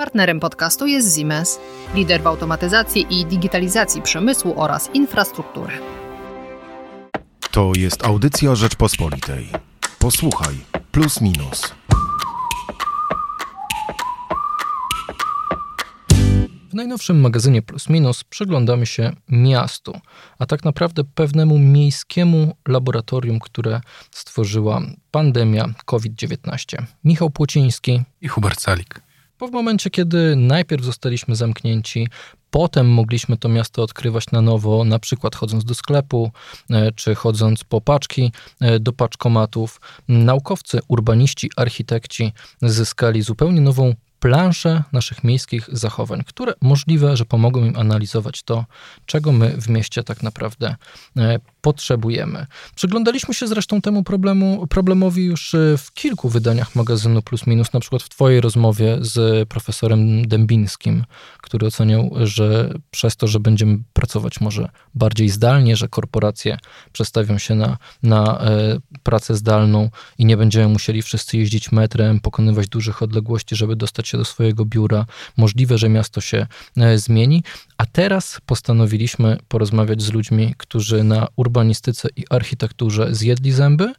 Partnerem podcastu jest Siemens, lider w automatyzacji i digitalizacji przemysłu oraz infrastruktury. To jest audycja Rzeczpospolitej. Posłuchaj, plus minus. W najnowszym magazynie Plus Minus przyglądamy się miastu, a tak naprawdę pewnemu miejskiemu laboratorium, które stworzyła pandemia COVID-19. Michał Płociński i Hubert Salik. Bo w momencie, kiedy najpierw zostaliśmy zamknięci, potem mogliśmy to miasto odkrywać na nowo, na przykład chodząc do sklepu, e, czy chodząc po paczki e, do paczkomatów, naukowcy, urbaniści, architekci zyskali zupełnie nową plansze naszych miejskich zachowań, które możliwe, że pomogą im analizować to, czego my w mieście tak naprawdę e, potrzebujemy. Przyglądaliśmy się zresztą temu problemu, problemowi już e, w kilku wydaniach magazynu Plus Minus, na przykład w Twojej rozmowie z profesorem Dębińskim, który oceniał, że przez to, że będziemy pracować może bardziej zdalnie, że korporacje przestawią się na, na e, pracę zdalną i nie będziemy musieli wszyscy jeździć metrem, pokonywać dużych odległości, żeby dostać się do swojego biura. Możliwe, że miasto się e, zmieni, a teraz postanowiliśmy porozmawiać z ludźmi, którzy na urbanistyce i architekturze zjedli zęby,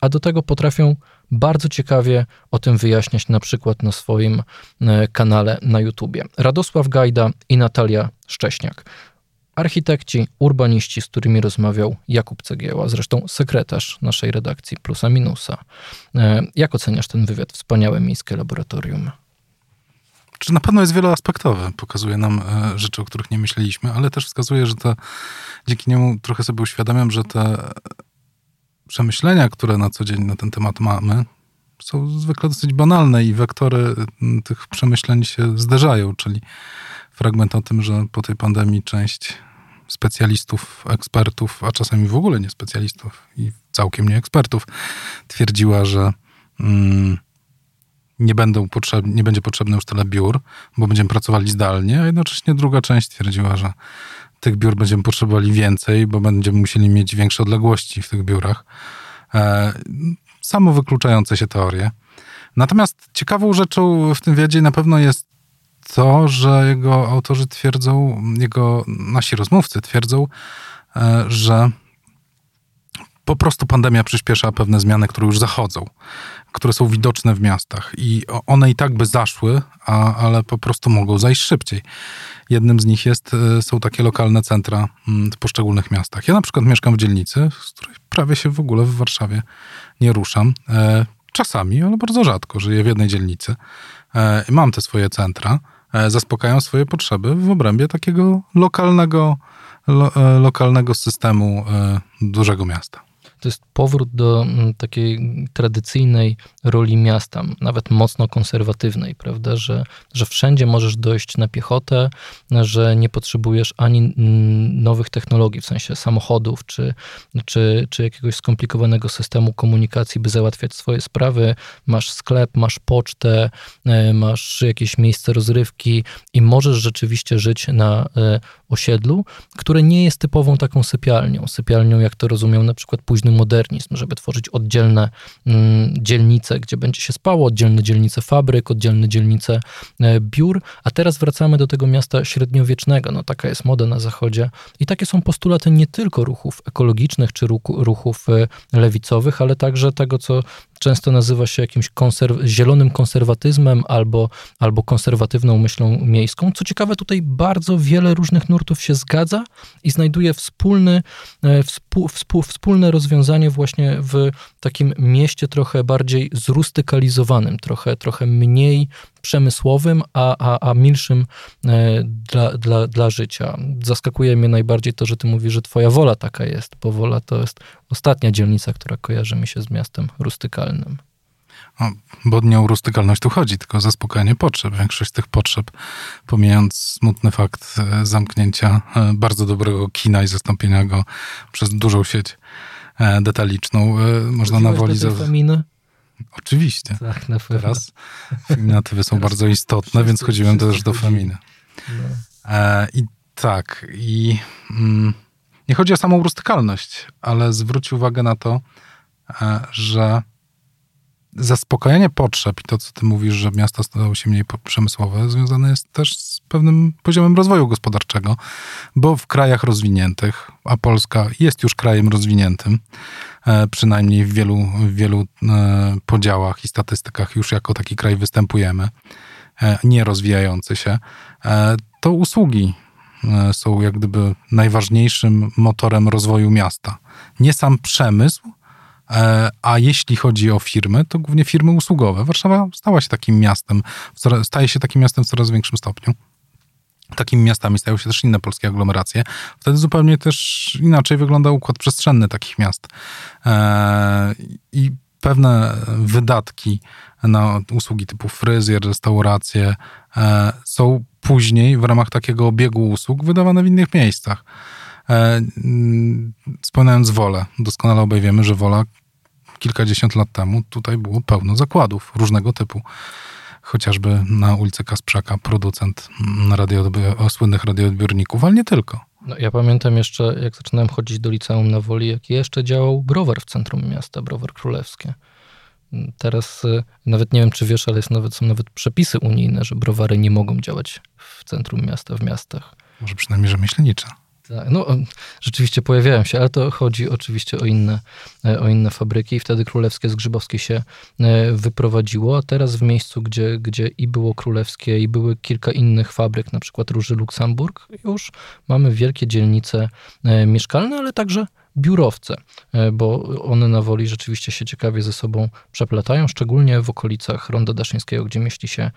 a do tego potrafią bardzo ciekawie o tym wyjaśniać na przykład na swoim e, kanale na YouTubie. Radosław Gajda i Natalia Szcześniak. Architekci, urbaniści, z którymi rozmawiał Jakub Cegieła, zresztą sekretarz naszej redakcji Plusa Minusa. E, jak oceniasz ten wywiad? Wspaniałe miejskie laboratorium czy na pewno jest wieloaspektowy, pokazuje nam e, rzeczy, o których nie myśleliśmy, ale też wskazuje, że dzięki niemu trochę sobie uświadamiam, że te przemyślenia, które na co dzień na ten temat mamy, są zwykle dosyć banalne i wektory tych przemyśleń się zderzają, czyli fragment o tym, że po tej pandemii część specjalistów, ekspertów, a czasami w ogóle nie specjalistów i całkiem nie ekspertów, twierdziła, że mm, nie, będą potrzeb, nie będzie potrzebne już tyle biur, bo będziemy pracowali zdalnie, a jednocześnie druga część twierdziła, że tych biur będziemy potrzebowali więcej, bo będziemy musieli mieć większe odległości w tych biurach. E, samo wykluczające się teorie. Natomiast ciekawą rzeczą w tym wiedzie na pewno jest to, że jego autorzy twierdzą, jego nasi rozmówcy twierdzą, e, że po prostu pandemia przyspiesza pewne zmiany, które już zachodzą, które są widoczne w miastach i one i tak by zaszły, a, ale po prostu mogą zajść szybciej. Jednym z nich jest, e, są takie lokalne centra mm, w poszczególnych miastach. Ja na przykład mieszkam w dzielnicy, z której prawie się w ogóle w Warszawie nie ruszam. E, czasami, ale bardzo rzadko żyję w jednej dzielnicy. E, mam te swoje centra, zaspokajam swoje potrzeby w obrębie takiego lokalnego, lo, lokalnego systemu dużego miasta to jest powrót do mm, takiej tradycyjnej roli miasta, nawet mocno konserwatywnej, prawda, że, że wszędzie możesz dojść na piechotę, że nie potrzebujesz ani nowych technologii, w sensie samochodów, czy, czy, czy jakiegoś skomplikowanego systemu komunikacji, by załatwiać swoje sprawy. Masz sklep, masz pocztę, e, masz jakieś miejsce rozrywki i możesz rzeczywiście żyć na e, osiedlu, które nie jest typową taką sypialnią. Sypialnią, jak to rozumiał na przykład późny modernizm, żeby tworzyć oddzielne mm, dzielnice, gdzie będzie się spało, oddzielne dzielnice fabryk, oddzielne dzielnice e, biur, a teraz wracamy do tego miasta średniowiecznego. No taka jest moda na zachodzie i takie są postulaty nie tylko ruchów ekologicznych czy ruchów e, lewicowych, ale także tego, co często nazywa się jakimś konserw zielonym konserwatyzmem albo, albo konserwatywną myślą miejską. Co ciekawe, tutaj bardzo wiele różnych nurtów się zgadza i znajduje wspólny, e, współ, wspólne rozwiązanie właśnie w takim mieście trochę bardziej zrustykalizowanym, trochę, trochę mniej przemysłowym, a, a, a milszym e, dla, dla, dla życia. Zaskakuje mnie najbardziej to, że ty mówisz, że twoja wola taka jest, bo wola to jest ostatnia dzielnica, która kojarzy mi się z miastem rustykalnym. No, bo nie o rustykalność tu chodzi, tylko o zaspokojenie potrzeb. Większość tych potrzeb, pomijając smutny fakt e, zamknięcia e, bardzo dobrego kina i zastąpienia go przez dużą sieć detaliczną, można na woli... Do Oczywiście. Tak, na pewno. Teraz feminatywy są bardzo istotne, więc chodziłem też do feminy. No. E, I tak, i mm, nie chodzi o samą rustykalność, ale zwróć uwagę na to, e, że zaspokajanie potrzeb i to, co ty mówisz, że miasta stały się mniej przemysłowe, związane jest też z pewnym poziomem rozwoju gospodarczego, bo w krajach rozwiniętych, a Polska jest już krajem rozwiniętym, przynajmniej w wielu, w wielu e, podziałach i statystykach już jako taki kraj występujemy, e, nie rozwijający się, to usługi są jak gdyby najważniejszym motorem rozwoju miasta. Nie sam przemysł, E, a jeśli chodzi o firmy, to głównie firmy usługowe. Warszawa stała się takim miastem, staje się takim miastem w coraz większym stopniu. Takimi miastami stają się też inne polskie aglomeracje. Wtedy zupełnie też inaczej wygląda układ przestrzenny takich miast. E, I pewne wydatki na usługi typu fryzjer, restauracje e, są później w ramach takiego obiegu usług wydawane w innych miejscach. Wspominając Wolę, doskonale obaj wiemy, że Wola kilkadziesiąt lat temu tutaj było pełno zakładów różnego typu. Chociażby na ulicy Kasprzaka producent radioodbi- słynnych radioodbiorników, ale nie tylko. No, ja pamiętam jeszcze, jak zaczynałem chodzić do liceum na Woli, jak jeszcze działał browar w centrum miasta, browar królewskie. Teraz y, nawet nie wiem, czy wiesz, ale jest nawet, są nawet przepisy unijne, że browary nie mogą działać w centrum miasta, w miastach. Może przynajmniej rzemieślnicze. Tak, no rzeczywiście pojawiają się, ale to chodzi oczywiście o inne, e, o inne fabryki. Wtedy Królewskie z Grzybowskiej się e, wyprowadziło, a teraz w miejscu, gdzie, gdzie i było Królewskie, i były kilka innych fabryk, na przykład Róży Luksemburg, już mamy wielkie dzielnice e, mieszkalne, ale także biurowce, e, bo one na woli rzeczywiście się ciekawie ze sobą przeplatają, szczególnie w okolicach Ronda Daszyńskiego, gdzie mieści się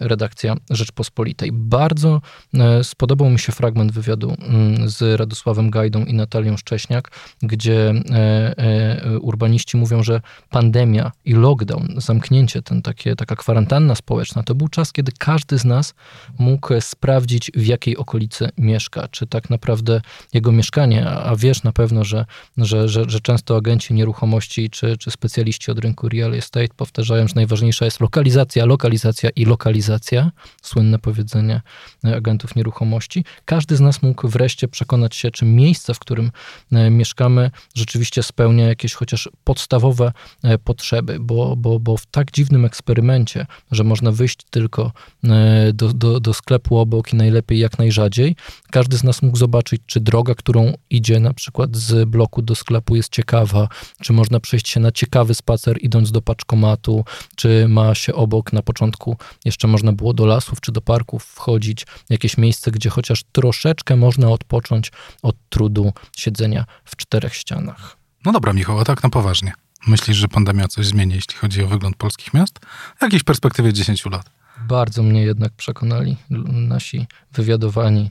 redakcja Rzeczpospolitej. Bardzo e, spodobał mi się fragment wywiadu z Radosławem Gajdą i Natalią Szcześniak, gdzie e, urbaniści mówią, że pandemia i lockdown, zamknięcie, ten takie, taka kwarantanna społeczna, to był czas, kiedy każdy z nas mógł sprawdzić, w jakiej okolicy mieszka, czy tak naprawdę jego mieszkanie, a wiesz na pewno, że, że, że, że często agenci nieruchomości czy, czy specjaliści od rynku real estate powtarzają, że najważniejsza jest lokalizacja, lokalizacja i lokalizacja. Słynne powiedzenie agentów nieruchomości. Każdy z nas mógł wreszcie przekonać się, czy miejsce, w którym e, mieszkamy, rzeczywiście spełnia jakieś chociaż podstawowe e, potrzeby, bo, bo, bo w tak dziwnym eksperymencie, że można wyjść tylko e, do, do, do sklepu obok i najlepiej jak najrzadziej, każdy z nas mógł zobaczyć, czy droga, którą idzie na przykład przykład z bloku do sklepu jest ciekawa, czy można przejść się na ciekawy spacer idąc do paczkomatu, czy ma się obok na początku jeszcze można było do lasów czy do parków wchodzić, jakieś miejsce, gdzie chociaż troszeczkę można odpocząć od trudu siedzenia w czterech ścianach. No dobra, Michał, a tak na poważnie. Myślisz, że pandemia coś zmieni, jeśli chodzi o wygląd polskich miast? W jakiejś perspektywie 10 lat. Bardzo mnie jednak przekonali nasi wywiadowani,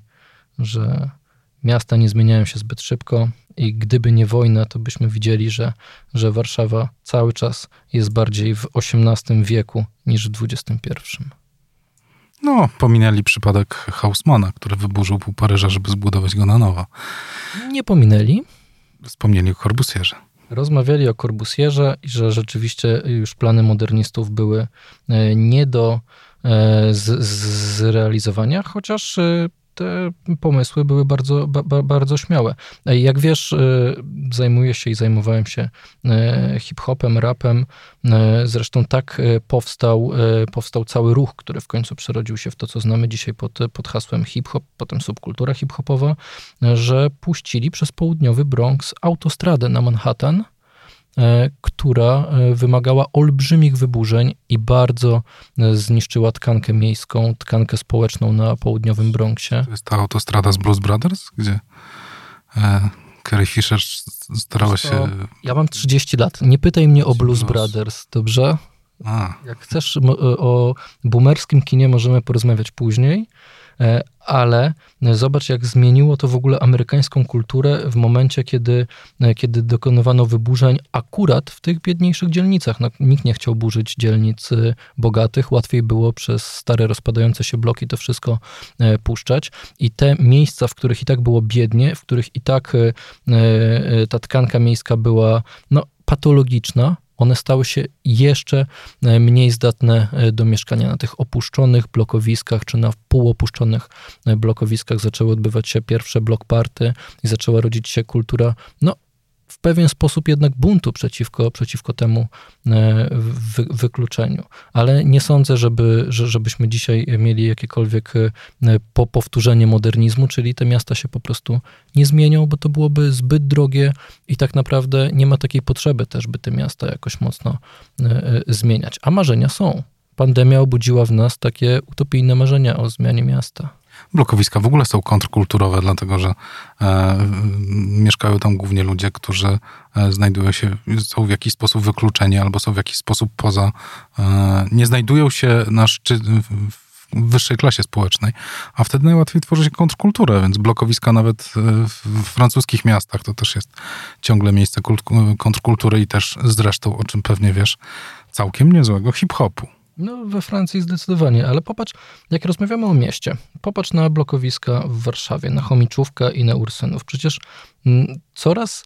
że miasta nie zmieniają się zbyt szybko i gdyby nie wojna, to byśmy widzieli, że, że Warszawa cały czas jest bardziej w XVIII wieku niż w XXI. No, pominęli przypadek Hausmana, który wyburzył pół Paryża, żeby zbudować go na nowo. Nie pominęli. Wspomnieli o Corbusierze. Rozmawiali o Corbusierze i że rzeczywiście już plany modernistów były e, nie do e, z, z, zrealizowania, chociaż e, te pomysły były bardzo, ba, bardzo śmiałe. Jak wiesz, e, zajmuję się i zajmowałem się e, hip-hopem, rapem. E, zresztą tak powstał, powstał cały ruch, który w końcu przerodził się w to, co znamy dzisiaj pod, pod hasłem hip-hop, potem subkultura hip-hopowa, że puścili przez południowy Bronx autostradę na Manhattan, która e, wymagała olbrzymich wyburzeń i bardzo e, zniszczyła tkankę miejską, tkankę społeczną na południowym Bronxie. To jest ta autostrada z Blues Brothers, gdzie Carrie Fisher starała się... Ja mam 30 lat. Nie pytaj mnie o Blues Brothers, dobrze? A. Jak chcesz o boomerskim kinie możemy porozmawiać później, E, ale zobacz, jak zmieniło to w ogóle amerykańską kulturę w momencie, kiedy, e, kiedy dokonywano wyburzeń akurat w tych biedniejszych dzielnicach. No, nikt nie chciał burzyć dzielnic e, bogatych, łatwiej było przez stare, rozpadające się bloki to wszystko puszczać. I te miejsca, w których i tak było biednie, w których i tak ta tkanka miejska była no, patologiczna, one stały się jeszcze e, mniej zdatne e, do mieszkania na tych opuszczonych blokowiskach, czy na półopuszczonych e, blokowiskach. Zaczęły odbywać się pierwsze blok party i zaczęła rodzić się kultura, no w pewien sposób jednak buntu przeciwko, przeciwko temu e, wy, wykluczeniu. Ale nie sądzę, żeby, że, żebyśmy dzisiaj mieli jakiekolwiek e, po powtórzenie modernizmu, czyli te miasta się po prostu nie zmienią, bo to byłoby zbyt drogie i tak naprawdę nie ma takiej potrzeby też, by te miasta jakoś mocno e, zmieniać. A marzenia są. Pandemia obudziła w nas takie utopijne marzenia o zmianie miasta blokowiska w ogóle są kontrkulturowe, dlatego że e, mieszkają tam głównie ludzie, którzy e, znajdują się, są w jakiś sposób wykluczeni albo są w jakiś sposób poza, e, nie znajdują się na szczy, w wyższej klasie społecznej, a wtedy najłatwiej tworzyć kontrkulturę, więc blokowiska nawet e, w francuskich miastach to też jest ciągle miejsce kontrkultury i też zresztą, o czym pewnie wiesz, całkiem niezłego hip-hopu. No, we Francji zdecydowanie, ale popatrz, jak rozmawiamy o mieście, popatrz na blokowiska w Warszawie, na Chomiczówkę i na Ursynów. Przecież mm, coraz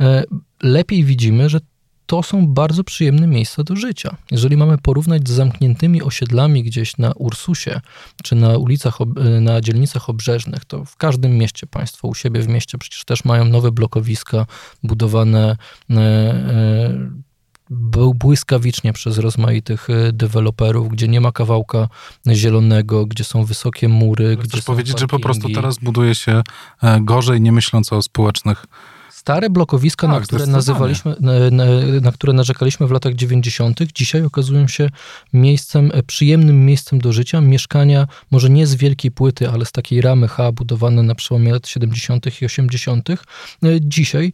e, lepiej widzimy, że to są bardzo przyjemne miejsca do życia. Jeżeli mamy porównać z zamkniętymi osiedlami gdzieś na Ursusie, czy na ulicach, e, na dzielnicach obrzeżnych, to w każdym mieście państwo u siebie w mieście przecież też mają nowe blokowiska budowane e, był błyskawicznie przez rozmaitych e, deweloperów, gdzie nie ma kawałka zielonego, gdzie są wysokie mury. Chcesz gdzie powiedzieć, że po prostu teraz buduje się e, gorzej, nie myśląc o społecznych Stare blokowiska, tak, na które nazywaliśmy, na, na, na, które narzekaliśmy w latach 90., dzisiaj okazują się miejscem, e, przyjemnym miejscem do życia. Mieszkania, może nie z wielkiej płyty, ale z takiej ramy H, budowane na przełomie lat 70. i 80., dzisiaj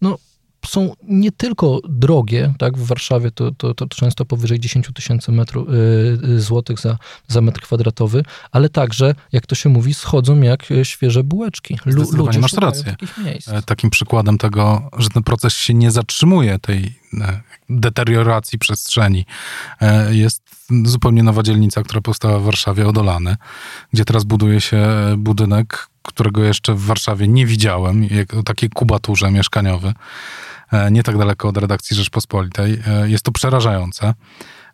no, są nie tylko drogie, tak, w Warszawie to, to, to często powyżej 10 tysięcy metrów y, złotych za, za metr kwadratowy, ale także, jak to się mówi, schodzą jak świeże bułeczki. Lu, ludzie masz rację. E, takim przykładem tego, że ten proces się nie zatrzymuje, tej e, deterioracji przestrzeni, e, jest zupełnie nowa dzielnica, która powstała w Warszawie, Odolany, gdzie teraz buduje się budynek, którego jeszcze w Warszawie nie widziałem, jak, o takiej kubaturze mieszkaniowy. E, nie tak daleko od redakcji Rzeczpospolitej. E, jest to przerażające.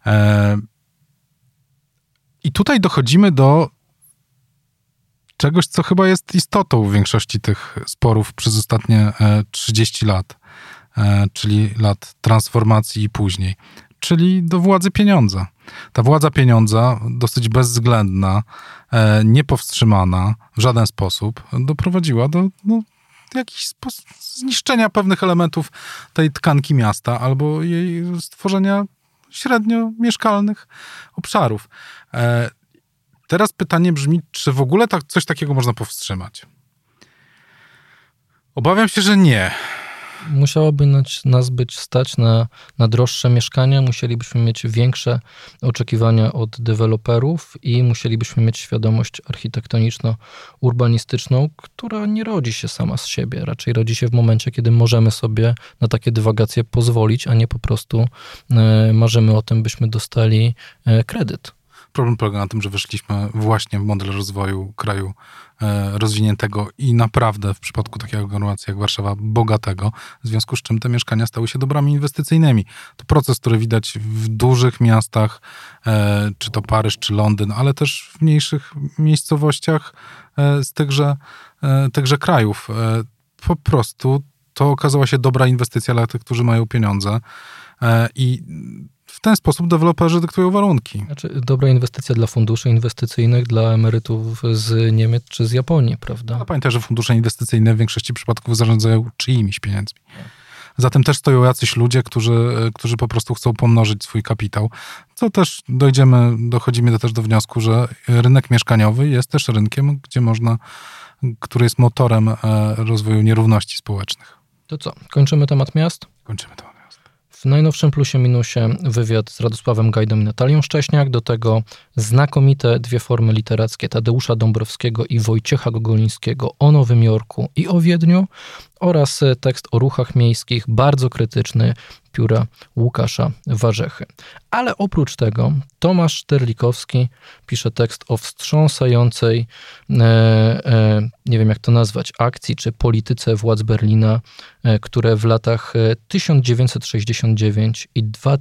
E, I tutaj dochodzimy do czegoś, co chyba jest istotą większości tych sporów przez ostatnie 30 lat, czyli lat transformacji i później, czyli do władzy pieniądza. Ta władza pieniądza, dosyć bezwzględna, niepowstrzymana w żaden sposób, doprowadziła do no, sposób zniszczenia pewnych elementów tej tkanki miasta albo jej stworzenia średnio mieszkalnych obszarów. E, teraz pytanie brzmi, czy w ogóle tak, coś takiego można powstrzymać? Obawiam się, że nie musiałoby nas być stać na, na droższe mieszkania, musielibyśmy mieć większe oczekiwania od deweloperów i musielibyśmy mieć świadomość architektoniczno-urbanistyczną, która nie rodzi się sama z siebie. Raczej rodzi się w momencie, kiedy możemy sobie na takie dywagacje pozwolić, a nie po prostu e, marzymy o tym, byśmy dostali e, kredyt. Problem polega na tym, że weszliśmy właśnie w model rozwoju kraju e, rozwiniętego i naprawdę w przypadku takiej aglomeracji jak Warszawa bogatego, w związku z czym te mieszkania stały się dobrami inwestycyjnymi. To proces, który widać w dużych miastach, e, czy to Paryż, czy Londyn, ale też w mniejszych miejscowościach e, z tychże, tychże krajów. Po prostu to okazała się dobra inwestycja dla tych, którzy mają pieniądze i w ten sposób deweloperzy dyktują warunki. Znaczy, dobra inwestycja dla funduszy inwestycyjnych, dla emerytów z Niemiec czy z Japonii, prawda? No, pamiętaj, że fundusze inwestycyjne w większości przypadków zarządzają czyimiś pieniędzmi. Zatem też stoją jacyś ludzie, którzy, którzy po prostu chcą pomnożyć swój kapitał. Co też dojdziemy, dochodzimy też do wniosku, że rynek mieszkaniowy jest też rynkiem, gdzie można, który jest motorem e, rozwoju nierówności społecznych. To co, kończymy temat miast? Kończymy temat. W najnowszym plusie minusie wywiad z Radosławem Gajdą i Natalią Szcześniak, do tego znakomite dwie formy literackie Tadeusza Dąbrowskiego i Wojciecha Gogolińskiego o Nowym Jorku i o Wiedniu oraz tekst o ruchach miejskich, bardzo krytyczny, pióra Łukasza Warzechy. Ale oprócz tego Tomasz Terlikowski pisze tekst o wstrząsającej, e, e, nie wiem jak to nazwać, akcji czy polityce władz Berlina, e, które w latach 1969 e, i dwa,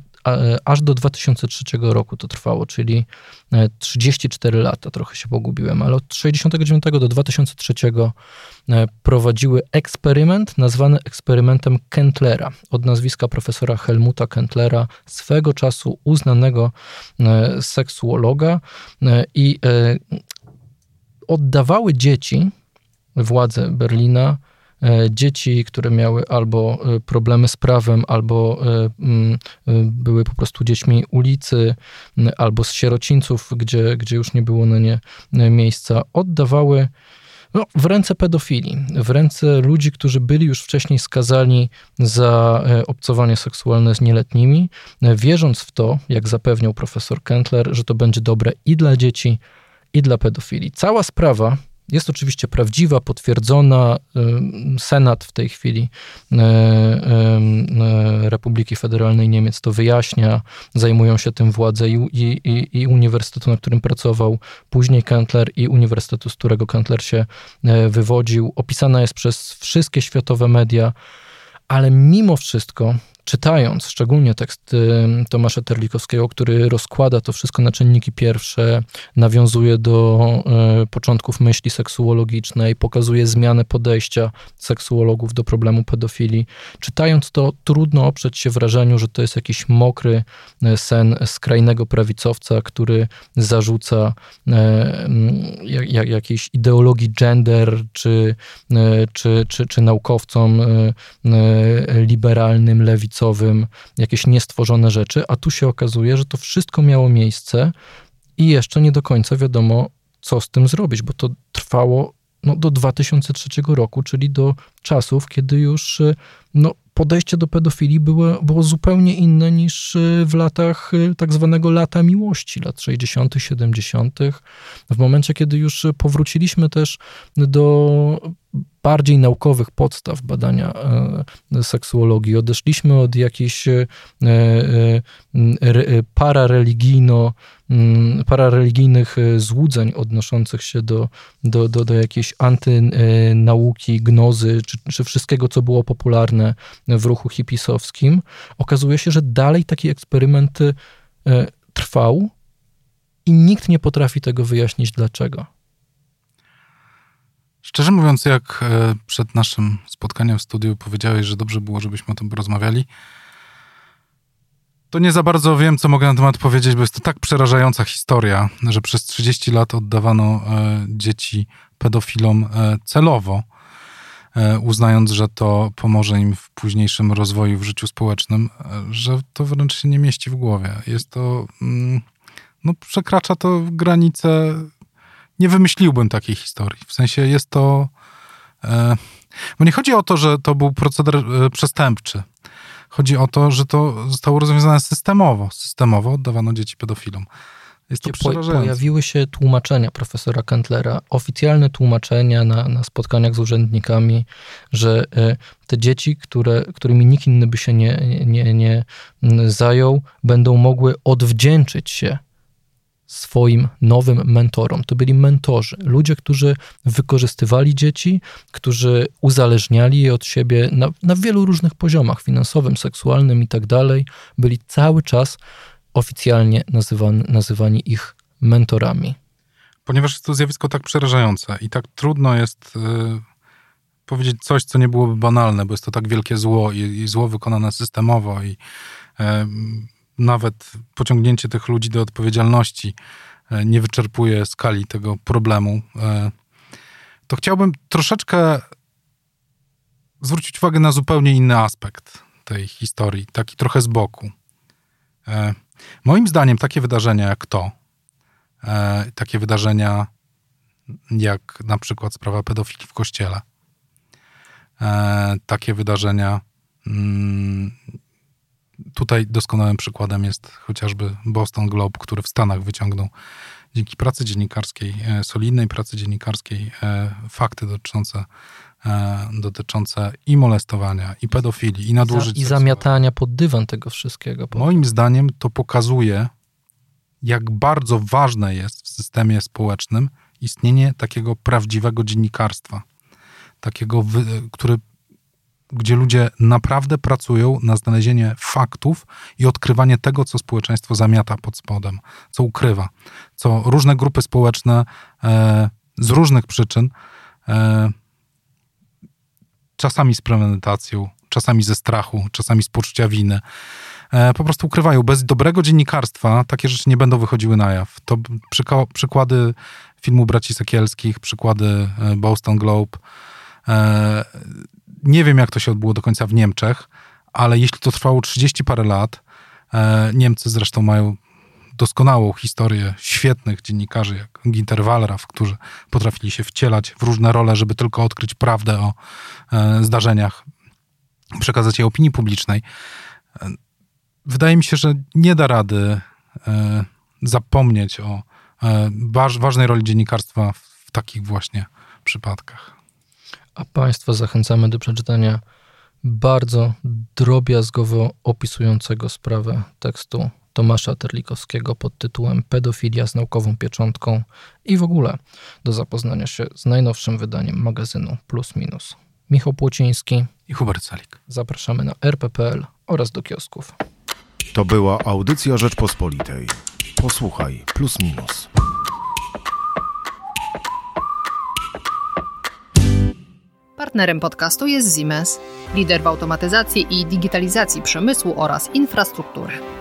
aż do 2003 roku to trwało, czyli 34 lata, trochę się pogubiłem, ale od 69 do 2003 prowadziły eksperyment nazwany eksperymentem Kentlera od nazwiska profesora Helmuta Kentlera, swego czasu uznanego seksuologa i oddawały dzieci władze Berlina e, dzieci, które miały albo e, problemy z prawem, albo e, mm, były po prostu dziećmi ulicy, albo z sierocińców, gdzie, gdzie już nie było na nie miejsca, oddawały no, w ręce pedofili, w ręce ludzi, którzy byli już wcześniej skazani za obcowanie seksualne z nieletnimi, wierząc w to, jak zapewniał profesor Kentler, że to będzie dobre i dla dzieci, i dla pedofili. Cała sprawa jest oczywiście prawdziwa, potwierdzona. Senat w tej chwili e, e, Republiki Federalnej Niemiec to wyjaśnia. Zajmują się tym władze i, i, i uniwersytetu, na którym pracował, później Kantler i uniwersytetu, z którego Kantler się e, wywodził. Opisana jest przez wszystkie światowe media, ale mimo wszystko czytając szczególnie tekst Tomasza Terlikowskiego, który rozkłada to wszystko na czynniki pierwsze, nawiązuje do e, początków myśli seksuologicznej, pokazuje zmianę podejścia seksuologów do problemu pedofilii. Czytając to, trudno oprzeć się wrażeniu, że to jest jakiś mokry e, sen skrajnego prawicowca, który zarzuca jakiejś ideologii gender, czy, czy, czy, czy naukowcom liberalnym, lewicowym, jakieś niestworzone rzeczy, a tu się okazuje, że to wszystko miało miejsce i jeszcze nie do końca wiadomo, co z tym zrobić, bo to trwało no, do 2003 roku, czyli do czasów, kiedy już no, podejście do pedofilii było, było zupełnie inne niż y, w latach y, tak zwanego lata miłości, lat 60., 70., w momencie, kiedy już powróciliśmy też do bardziej naukowych podstaw badania e, seksuologii. Odeszliśmy od jakichś e, e, parareligijno, parareligijnych złudzeń odnoszących się do, do, do, do jakiejś antynauki, gnozy, czy, czy wszystkiego, co było popularne w ruchu hipisowskim. Okazuje się, że dalej taki eksperyment trwał i nikt nie potrafi tego wyjaśnić dlaczego. Szczerze mówiąc, jak e, przed naszym spotkaniem w studiu powiedziałeś, że dobrze było, żebyśmy o tym porozmawiali, to nie za bardzo wiem, co mogę na temat powiedzieć, bo jest to tak przerażająca historia, że przez 30 lat oddawano e, dzieci pedofilom e, celowo, uznając, że to pomoże im w późniejszym rozwoju w życiu społecznym, że to wręcz się nie mieści w głowie. Jest to, mm, no przekracza to granice nie wymyśliłbym takiej historii. W sensie jest to. E, bo nie chodzi o to, że to był proceder e, przestępczy. Chodzi o to, że to zostało rozwiązane systemowo. Systemowo oddawano dzieci pedofilom. Jest to przerażające. Pojawiły się tłumaczenia profesora Kentlera, oficjalne tłumaczenia na, na spotkaniach z urzędnikami, że e, te dzieci, które, którymi nikt inny by się nie, nie, nie zajął, będą mogły odwdzięczyć się swoim nowym mentorom. To byli mentorzy, ludzie, którzy wykorzystywali dzieci, którzy uzależniali je od siebie na, na wielu różnych poziomach finansowym, seksualnym i tak dalej. Byli cały czas oficjalnie nazywani, nazywani ich mentorami. Ponieważ jest to zjawisko tak przerażające i tak trudno jest yy, powiedzieć coś, co nie byłoby banalne, bo jest to tak wielkie zło i, i zło wykonane systemowo i yy, nawet pociągnięcie tych ludzi do odpowiedzialności e, nie wyczerpuje skali tego problemu, e, to chciałbym troszeczkę zwrócić uwagę na zupełnie inny aspekt tej historii, taki trochę z boku. E, moim zdaniem takie wydarzenia jak to, takie wydarzenia jak na przykład sprawa pedofilii w kościele, takie wydarzenia mm, Tutaj doskonałym przykładem jest chociażby Boston Globe, który w Stanach wyciągnął dzięki pracy dziennikarskiej, e, solidnej pracy dziennikarskiej, e, fakty dotyczące, e, dotyczące i molestowania, i pedofilii, i nadużyć. I zamiatania pod dywan tego wszystkiego. Moim zdaniem to pokazuje, jak bardzo ważne jest w systemie społecznym istnienie takiego prawdziwego dziennikarstwa. Takiego, który gdzie ludzie naprawdę pracują na znalezienie faktów i odkrywanie tego, co społeczeństwo zamiata pod spodem, co ukrywa, co różne grupy społeczne e, z różnych przyczyn, e, czasami z premedytacją, czasami ze strachu, czasami z poczucia winy, e, po prostu ukrywają. Bez dobrego dziennikarstwa takie rzeczy nie będą wychodziły na jaw. To przykłady filmu Braci Sekielskich, przykłady e, Boston Globe. Nie wiem, jak to się odbyło do końca w Niemczech, ale jeśli to trwało 30 parę lat, e, Niemcy zresztą mają doskonałą historię świetnych dziennikarzy, jak Ginter Wallraff, którzy potrafili się wcielać w różne role, żeby tylko odkryć prawdę o e, zdarzeniach, przekazać je opinii publicznej. E, wydaje mi się, że nie da rady zapomnieć o waż, ważnej roli dziennikarstwa w takich właśnie przypadkach. A Państwa zachęcamy do przeczytania bardzo drobiazgowo opisującego sprawę tekstu Tomasza Terlikowskiego pod tytułem Pedofilia z naukową pieczątką i w ogóle do zapoznania się z najnowszym wydaniem magazynu Plus Minus. Michał Płociński. I Hubert Salik. Zapraszamy na rppl oraz do kiosków. To była audycja Rzeczpospolitej. Posłuchaj, plus minus. Partnerem podcastu jest Siemens, lider w automatyzacji i digitalizacji przemysłu oraz infrastruktury.